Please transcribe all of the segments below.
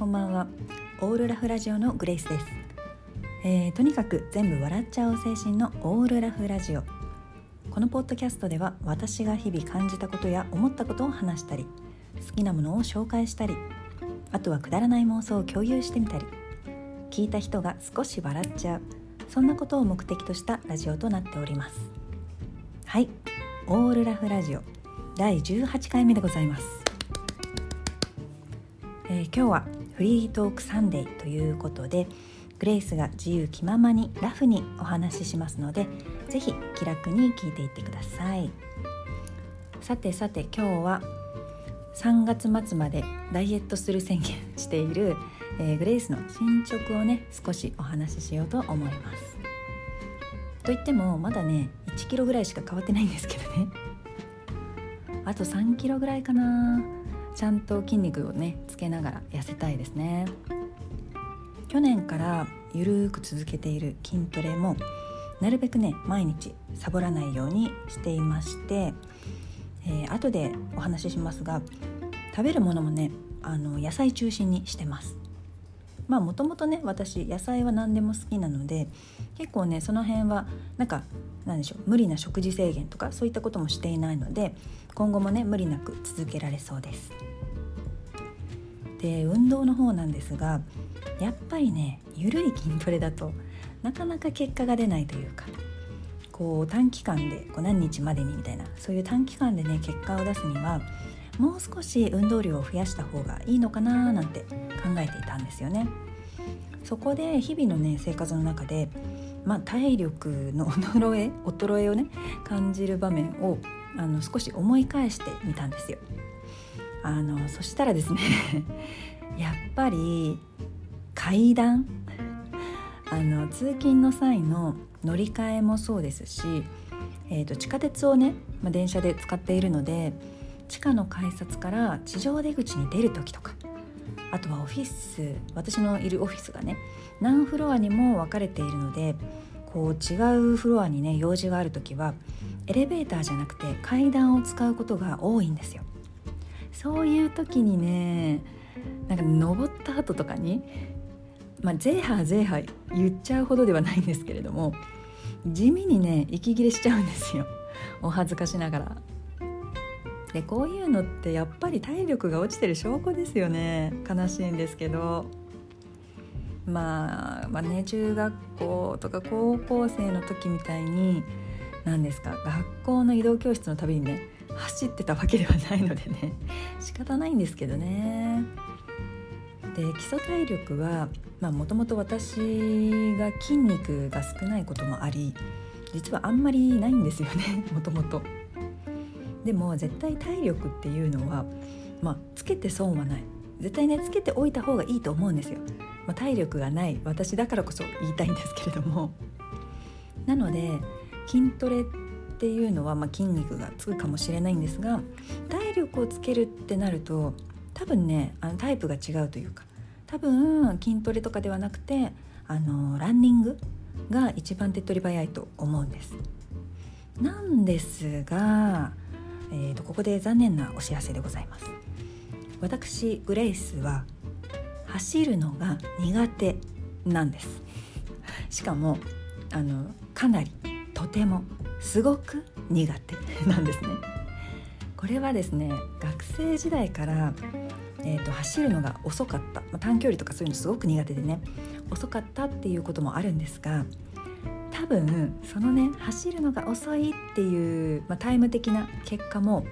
こんばんは。オールラフラジオのグレイスです、えー、とにかく全部笑っちゃおう精神のオールラフラジオ。このポッドキャストでは私が日々感じたことや思ったことを話したり好きなものを紹介したりあとはくだらない妄想を共有してみたり聞いた人が少し笑っちゃうそんなことを目的としたラジオとなっております。はい。オールラフラジオ。第18回目でございます。えー、今日はフリートークサンデーということでグレイスが自由気ままにラフにお話ししますので是非気楽に聞いていってください。さてさて今日は3月末までダイエットする宣言している、えー、グレイスの進捗をね少しお話ししようと思います。といってもまだね1キロぐらいしか変わってないんですけどね。あと3キロぐらいかな。ちゃんと筋肉をねつけながら痩せたいですね。去年からゆるーく続けている筋トレもなるべくね毎日サボらないようにしていまして、えー、後でお話ししますが食べるものもねあの野菜中心にしてます。まあもともとね私野菜は何でも好きなので結構ねその辺はなんか何でしょう無理な食事制限とかそういったこともしていないので今後もね無理なく続けられそうです。で運動の方なんですがやっぱりね緩い筋トレだとなかなか結果が出ないというかこう短期間でこう何日までにみたいなそういう短期間でね結果を出すにはもう少し運動量を増やした方がいいのかななんて考えていたんですよね。そこで日々のね生活の中で、まあ、体力の衰え衰えをね感じる場面をあの少し思い返してみたんですよ。あのそしたらですね やっぱり階段あの通勤の際の乗り換えもそうですし、えーと、地下鉄をね、まあ、電車で使っているので地下の改札から地上出口に出る時とかあとはオフィス私のいるオフィスがね何フロアにも分かれているのでこう違うフロアにね用事がある時はエレベーターじゃなくて階段を使うことが多いんですよ。そういう時にねなんか登った後とかにまあゼーハーゼーハー言っちゃうほどではないんですけれども地味にね息切れしちゃうんですよお恥ずかしながら。でこういうのってやっぱり体力が落ちてる証拠ですよね悲しいんですけど。まあ、まあね中学校とか高校生の時みたいに何ですか学校の移動教室のたびにね走ってたわけではないのでね 仕方ないんですけどね。で基礎体力はもともと私が筋肉が少ないこともあり実はあんまりないんですよねもともと。でも絶対体力っていうのは、まあ、つけて損はない絶対ねつけておいた方がいいと思うんですよ。まあ、体力がない私だからこそ言いたいんですけれどもなので筋トレっていうのは、まあ、筋肉がつくかもしれないんですが体力をつけるってなると多分ねあのタイプが違うというか多分筋トレとかではなくてあのランニングが一番手っ取り早いと思うんです。なんですが、えーと、ここで残念なお知らせでございます。私グレイスは走るのが苦手なんです。しかもあのかなりとてもすごく苦手なんですね。これはですね学生時代から、えーと、走るのが遅かった、ま、短距離とかそういうのすごく苦手でね遅かったっていうこともあるんですが分そのね走るのが遅いっていう、まあ、タイム的な結果も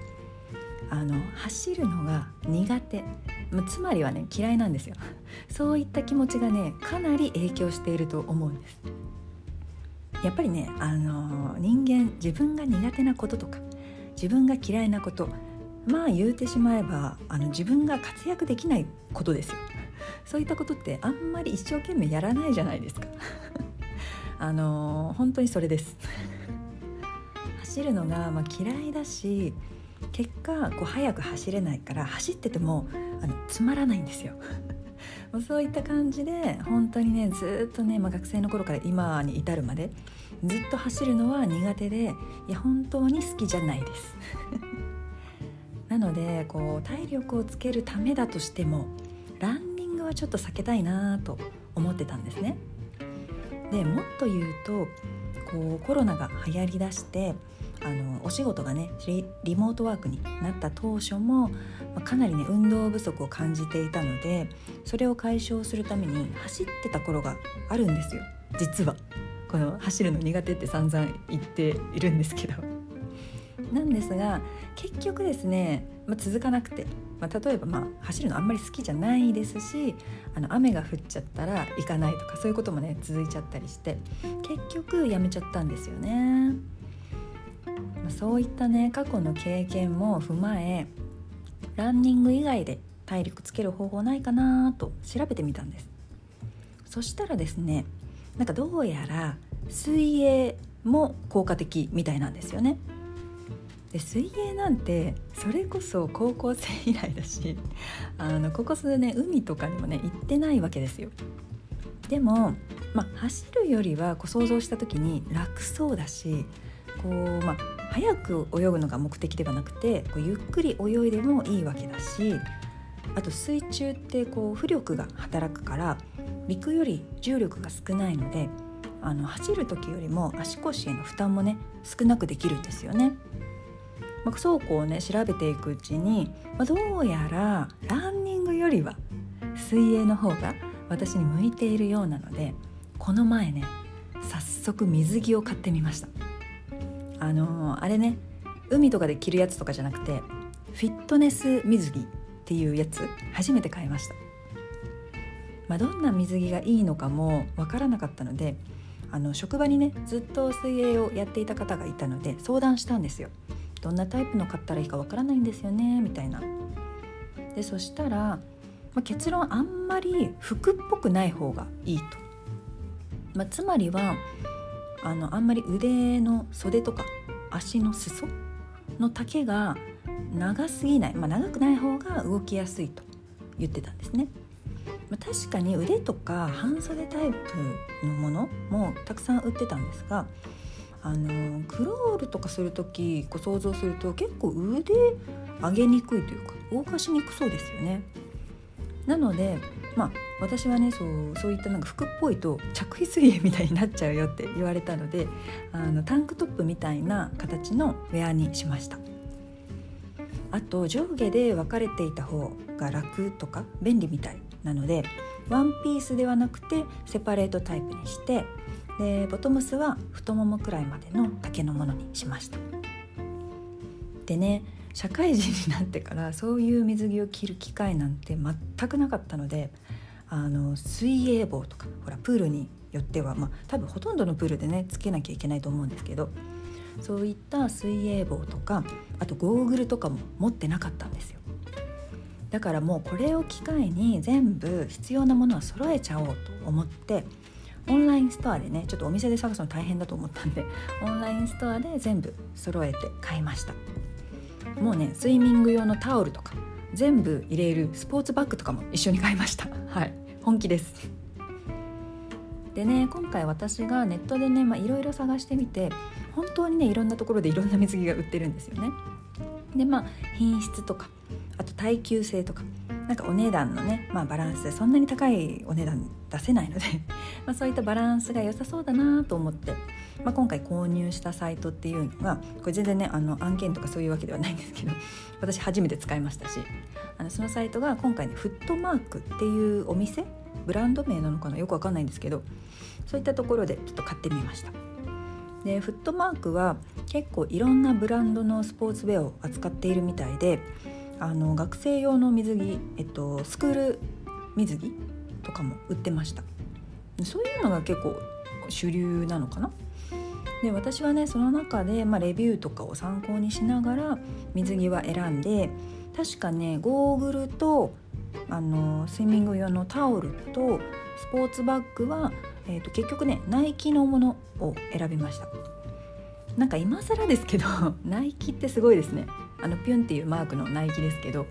あの走るのが苦手、まあ、つまりはね嫌いなんですよ。そういった気持ちがねかなり影響していると思うんです。やっぱりねあの人間自分が苦手なこととか自分が嫌いなことまあ言うてしまえばあの自分が活躍できないことですよ。そういったことってあんまり一生懸命やらないじゃないですか。あの本当にそれです。走るのがまあ嫌いだし結果こう早く走れないから走っててもあのつまらないんですよ。そういった感じで本当にねずっとね、まあ、学生の頃から今に至るまでずっと走るのは苦手でいや本当に好きじゃないです。なのでこう体力をつけるためだとしてもランニングはちょっと避けたいなと思ってたんですね。でもっと言うとこうコロナが流行りだしてあのお仕事がねリモートワークになった当初も、ま、かなりね運動不足を感じていたのでそれを解消するために走ってた頃があるんですよ。実は。この走るの苦手って散々言っているんですけど。なんですが結局ですね、まあ、続かなくて、まあ、例えばまあ走るのあんまり好きじゃないですしあの雨が降っちゃったら行かないとかそういうこともね続いちゃったりして結局やめちゃったんですよね。まそういったね過去の経験も踏まえランニング以外で体力つける方法ないかなと調べてみたんですそしたらですねなんかどうやら水泳も効果的みたいなんですよねで水泳なんてそれこそ高校生以来だし あのここ数年海とかにもね行ってないわけですよでも、まあ、走るよりはこう想像した時に楽そうだしこう、まあ、早く泳ぐのが目的ではなくてこうゆっくり泳いでもいいわけだしあと水中ってこう浮力が働くから陸より重力が少ないのであの走る時よりも足腰への負担もね少なくできるんですよね。まあ、そうこうね調べていくうちに、まあ、どうやらランニングよりは水泳の方が私に向いているようなのでこの前ね早速水着を買ってみました。あのー、あれね海とかで着るやつとかじゃなくてフィットネス水着っていうやつ初めて買いました、まあ、どんな水着がいいのかもわからなかったのであの職場にねずっと水泳をやっていた方がいたので相談したんですよどんなタイプの買ったらいいかわからないんですよねみたいな。でそしたら、まあ、結論あんまり服っぽくない方がいいと、まあ、つまりはあのあんまり腕の袖とか足の裾の丈が長すぎない、まあ、長くない方が動きやすいと言ってたんですね。まあ、確かに腕とか半袖タイプのものもたくさん売ってたんですがあのクロールとかする時こう想像すると結構腕上げにくいというか動かしにくそうですよね。なのでまあ私はねそうそういったなんか服っぽいと着衣水泳みたいになっちゃうよって言われたのであのタンクトップみたいな形のウェアにしましたあと上下で分かれていた方が楽とか便利みたいなのでワンピースではなくてセパレートタイプにしてでボトムスは太ももくらいまでの丈のものにしました。でね社会人になってから そういう水着を着る機会なんて全くなかったのであの水泳帽とかほらプールによっては、まあ、多分ほとんどのプールでねつけなきゃいけないと思うんですけどそういった水泳帽とかあとゴーグルとかも持ってなかったんですよ。だからもうこれを機会に全部必要なものは揃えちゃおうと思ってオンラインストアでねちょっとお店で探すの大変だと思ったんで オンラインストアで全部揃えて買いました。もうねスイミング用のタオルとか全部入れるスポーツバッグとかも一緒に買いました。はい。本気です。でね今回私がネットでねいろいろ探してみて本当にねいろんなところでいろんな水着が売ってるんですよね。でまあ品質とかあと耐久性とかなんかお値段のね、まあ、バランスでそんなに高いお値段出せないので まそういったバランスが良さそうだなと思ってまあ、今回購入したサイトっていうのがこれ全然ねあの案件とかそういうわけではないんですけど私初めて使いましたしあのそのサイトが今回ねフットマークっていうお店ブランド名なのかなよくわかんないんですけどそういったところでちょっと買ってみました。でフットマークは結構いろんなブランドのスポーツウェアを扱っているみたいであの学生用の水着、えっと、スクール水着とかも売ってました。そういうのが結構主流なのかな？で私はねその中で、まあ、レビューとかを参考にしながら水着は選んで確かねゴーグルとあのスイミング用のタオルとスポーツバッグは、えーと、結局ねナイキのものを選びました。なんか今更ですけど ナイキってすごいですね。あのピュンっていうマークのナイキですけど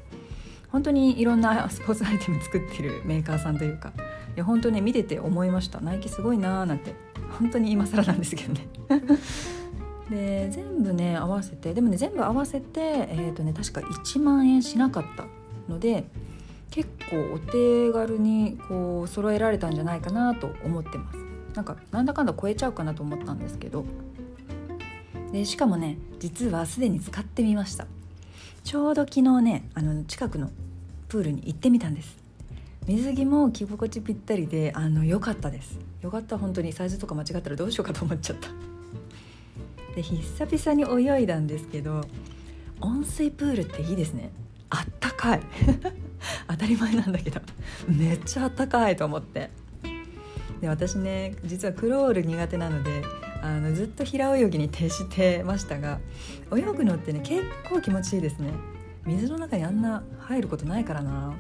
本当にいろんなスポーツアイテム作ってるメーカーさんというかいや本当ね見てて思いました。ナイキすごいなーなんて本当に今更なんですけどね。で全部ね合わせてでもね全部合わせてえっ、ー、とね確か1万円しなかったので結構お手軽にこう揃えられたんじゃないかなと思ってます。なんかなんだかんだ超えちゃうかなと思ったんですけど。でしかもね実はすでに使ってみました。ちょうど昨日ねあの近くのプールに行ってみたんです。水着も着心地ぴったりであの良かったです。良かった本当に。サイズとか間違ったらどうしようかと思っちゃった。で久々に泳いだんですけど温水プールっていいですね。あったかい。当たり前なんだけど。めっちゃあったかいと思って。で私ね実はクロール苦手なのであのずっと平泳ぎに徹してましたが泳ぐのってね結構気持ちいいですね。水の中にあんな入ることないからな。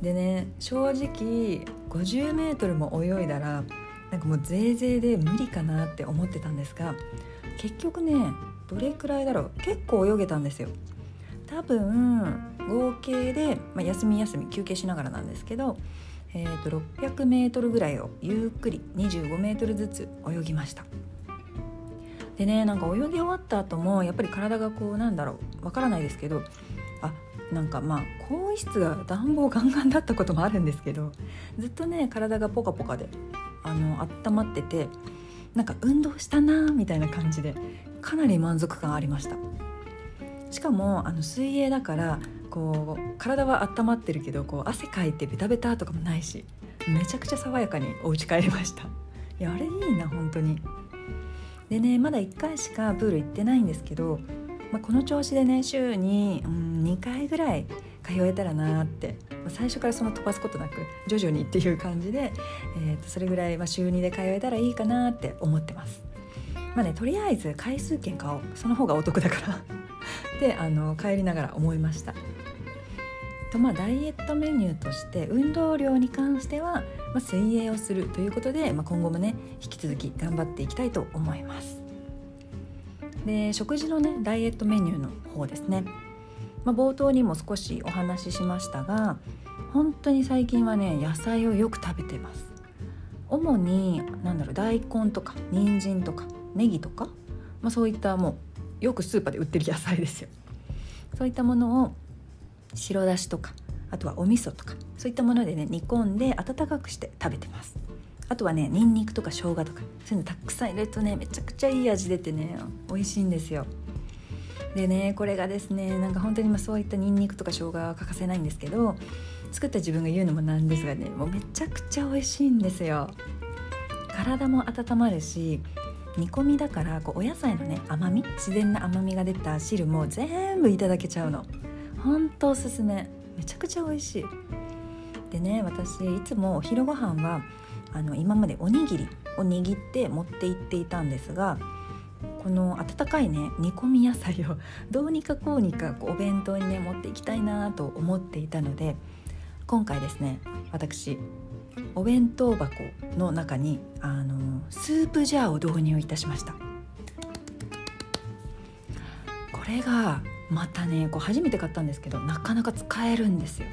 でね正直 50m も泳いだらなんかもうぜいぜいで無理かなって思ってたんですが結局ねどれくらいだろう。結構泳げたんですよ。多分合計で、まあ、休み休み休憩しながらなんですけど、えーと、600m ぐらいをゆっくり 25m ずつ泳ぎました。でねなんか泳ぎ終わった後もやっぱり体がこうなんだろうわからないですけどあなんかまあ更衣室が暖房ガンガンだったこともあるんですけどずっとね体がポカポカであの温まっててなんか運動したなみたいな感じでかなり満足感ありました。しかもあの水泳だからこう体は温まってるけどこう汗かいてベタベタとかもないしめちゃくちゃ爽やかにお家帰りましたいやあれいいな本当にでねまだ1回しかプール行ってないんですけどまあ、この調子でね週に、うん、2回ぐらい通えたらなって最初からその飛ばすことなく徐々にっていう感じで、えー、とそれぐらい、まあ、週2で通えたらいいかなって思ってます。まあね、とりあえず回数券買おうその方がお得だからであの帰りながら思いました。とまあ、ダイエットメニューとして運動量に関しては、まあ、水泳をするということで、まあ、今後もね引き続き頑張っていきたいと思います。で食事のねダイエットメニューの方ですね、まあ、冒頭にも少しお話ししましたが本当に最近はね野菜をよく食べてます。主に何だろう大根とか人参とかネギとか、まあ、そういったもうよくスーパーで売ってる野菜ですよ。そういったものを白だしとかあとはお味噌とかそういったものでね煮込んで温かくして食べてます。あとはねにんにくとか生姜とかそういうのたくさん入れるとねめちゃくちゃいい味出てね美味しいんですよ。でねこれがですねなんか本当にまそういったにんにくとか生姜は欠かせないんですけど作った自分が言うのもなんですがねもうめちゃくちゃ美味しいんですよ。体も温まるし煮込みだからこうお野菜のね甘み自然な甘みが出た汁も全部いただけちゃうの。ほんとおすすめ。めちゃくちゃ美味しい。でね私いつもお昼ご飯はあの今までおにぎりを握って持って行っていたんですがこの温かいね煮込み野菜をどうにかこうにかお弁当にね持っていきたいなと思っていたので今回ですね私お弁当箱の中にあのスープジャーを導入いたしました。これがまたねこう初めて買ったんですけどなかなか使えるんですよ。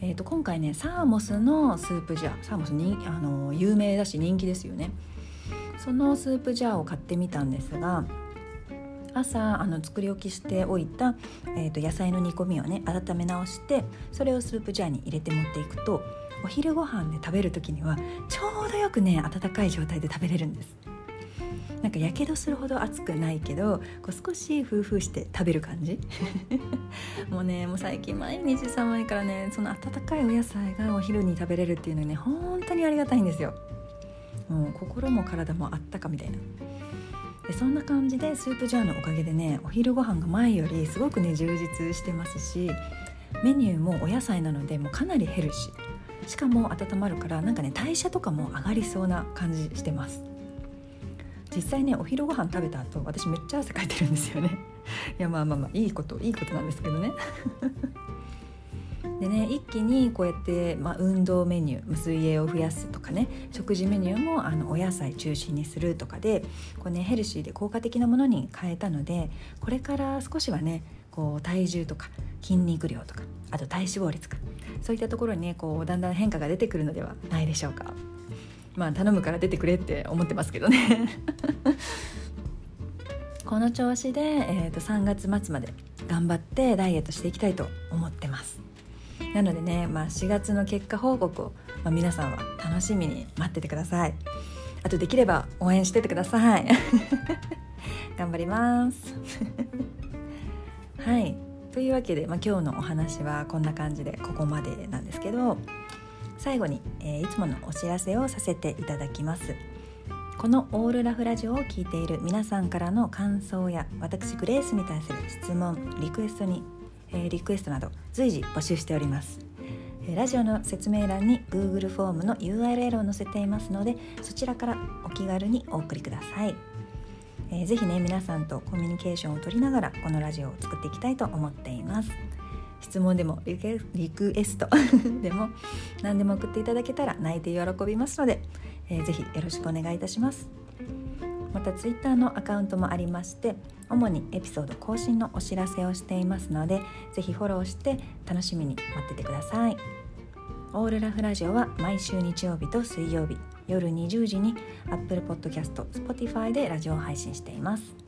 えー、と今回ねサーモスのスープジャーサーモスにあの有名だし人気ですよね。そのスープジャーを買ってみたんですが朝あの作り置きしておいた、えー、と野菜の煮込みをね温め直してそれをスープジャーに入れて持っていくとお昼ご飯で食べる時にはちょうどよくね温かい状態で食べれるんです。なんかやけどするほど熱くないけどこう少しフーフーして食べる感じ？もうねもう最近毎日寒いからねその温かいお野菜がお昼に食べれるっていうのはね本当にありがたいんですよ。もう心も体もあったかみたいな。でそんな感じでスープジャーのおかげでねお昼ご飯が前よりすごくね充実してますしメニューもお野菜なのでもうかなりヘルシー。しかも温まるからなんかね代謝とかも上がりそうな感じしてます。実際ねお昼ご飯食べた後私めっちゃ汗かいてるんですよねいやまあまあまあいいこといいことなんですけどねでね一気にこうやって、まあ、運動メニュー水泳を増やすとかね食事メニューもあのお野菜中心にするとかでこう、ね、ヘルシーで効果的なものに変えたのでこれから少しはねこう体重とか筋肉量とかあと体脂肪率かそういったところにねこうだんだん変化が出てくるのではないでしょうか。まあ頼むから出てくれって思ってますけどね。この調子で、えー、と3月末まで頑張ってダイエットしていきたいと思ってます。なのでね、まあ、4月の結果報告を、まあ、皆さんは楽しみに待っててください。あとできれば応援しててください。頑張ります。はい。というわけで、まあ、今日のお話はこんな感じでここまでなんですけど最後に、えー、いつものお知らせをさせていただきます。このオールラフラジオを聴いている皆さんからの感想や私グレースに対する質問リクエストに、えー、リクエストなど随時募集しております。ラジオの説明欄に Google フォームの URL を載せていますのでそちらからお気軽にお送りください、えー、ぜひね皆さんとコミュニケーションを取りながらこのラジオを作っていきたいと思っています。質問でもリクエスト でも何でも送っていただけたら泣いて喜びますので、えー、ぜひよろしくお願いいたします。また Twitter のアカウントもありまして主にエピソード更新のお知らせをしていますのでぜひフォローして楽しみに待っててください。オールラフラジオは毎週日曜日と水曜日夜20時に Apple Podcast、Spotify でラジオ配信しています。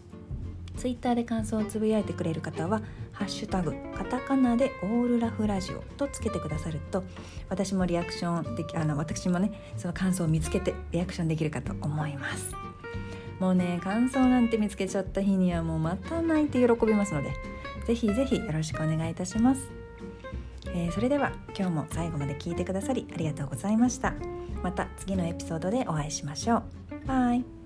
ツイッターで感想をつぶやいてくれる方は「ハッシュタグカタカナでオールラフラジオ」とつけてくださると私もリアクションできあの私もねその感想を見つけてリアクションできるかと思います。もうね感想なんて見つけちゃった日にはもうまた泣いて喜びますのでぜひぜひよろしくお願いいたします、えー、それでは今日も最後まで聞いてくださりありがとうございました。また次のエピソードでお会いしましょう。バイ。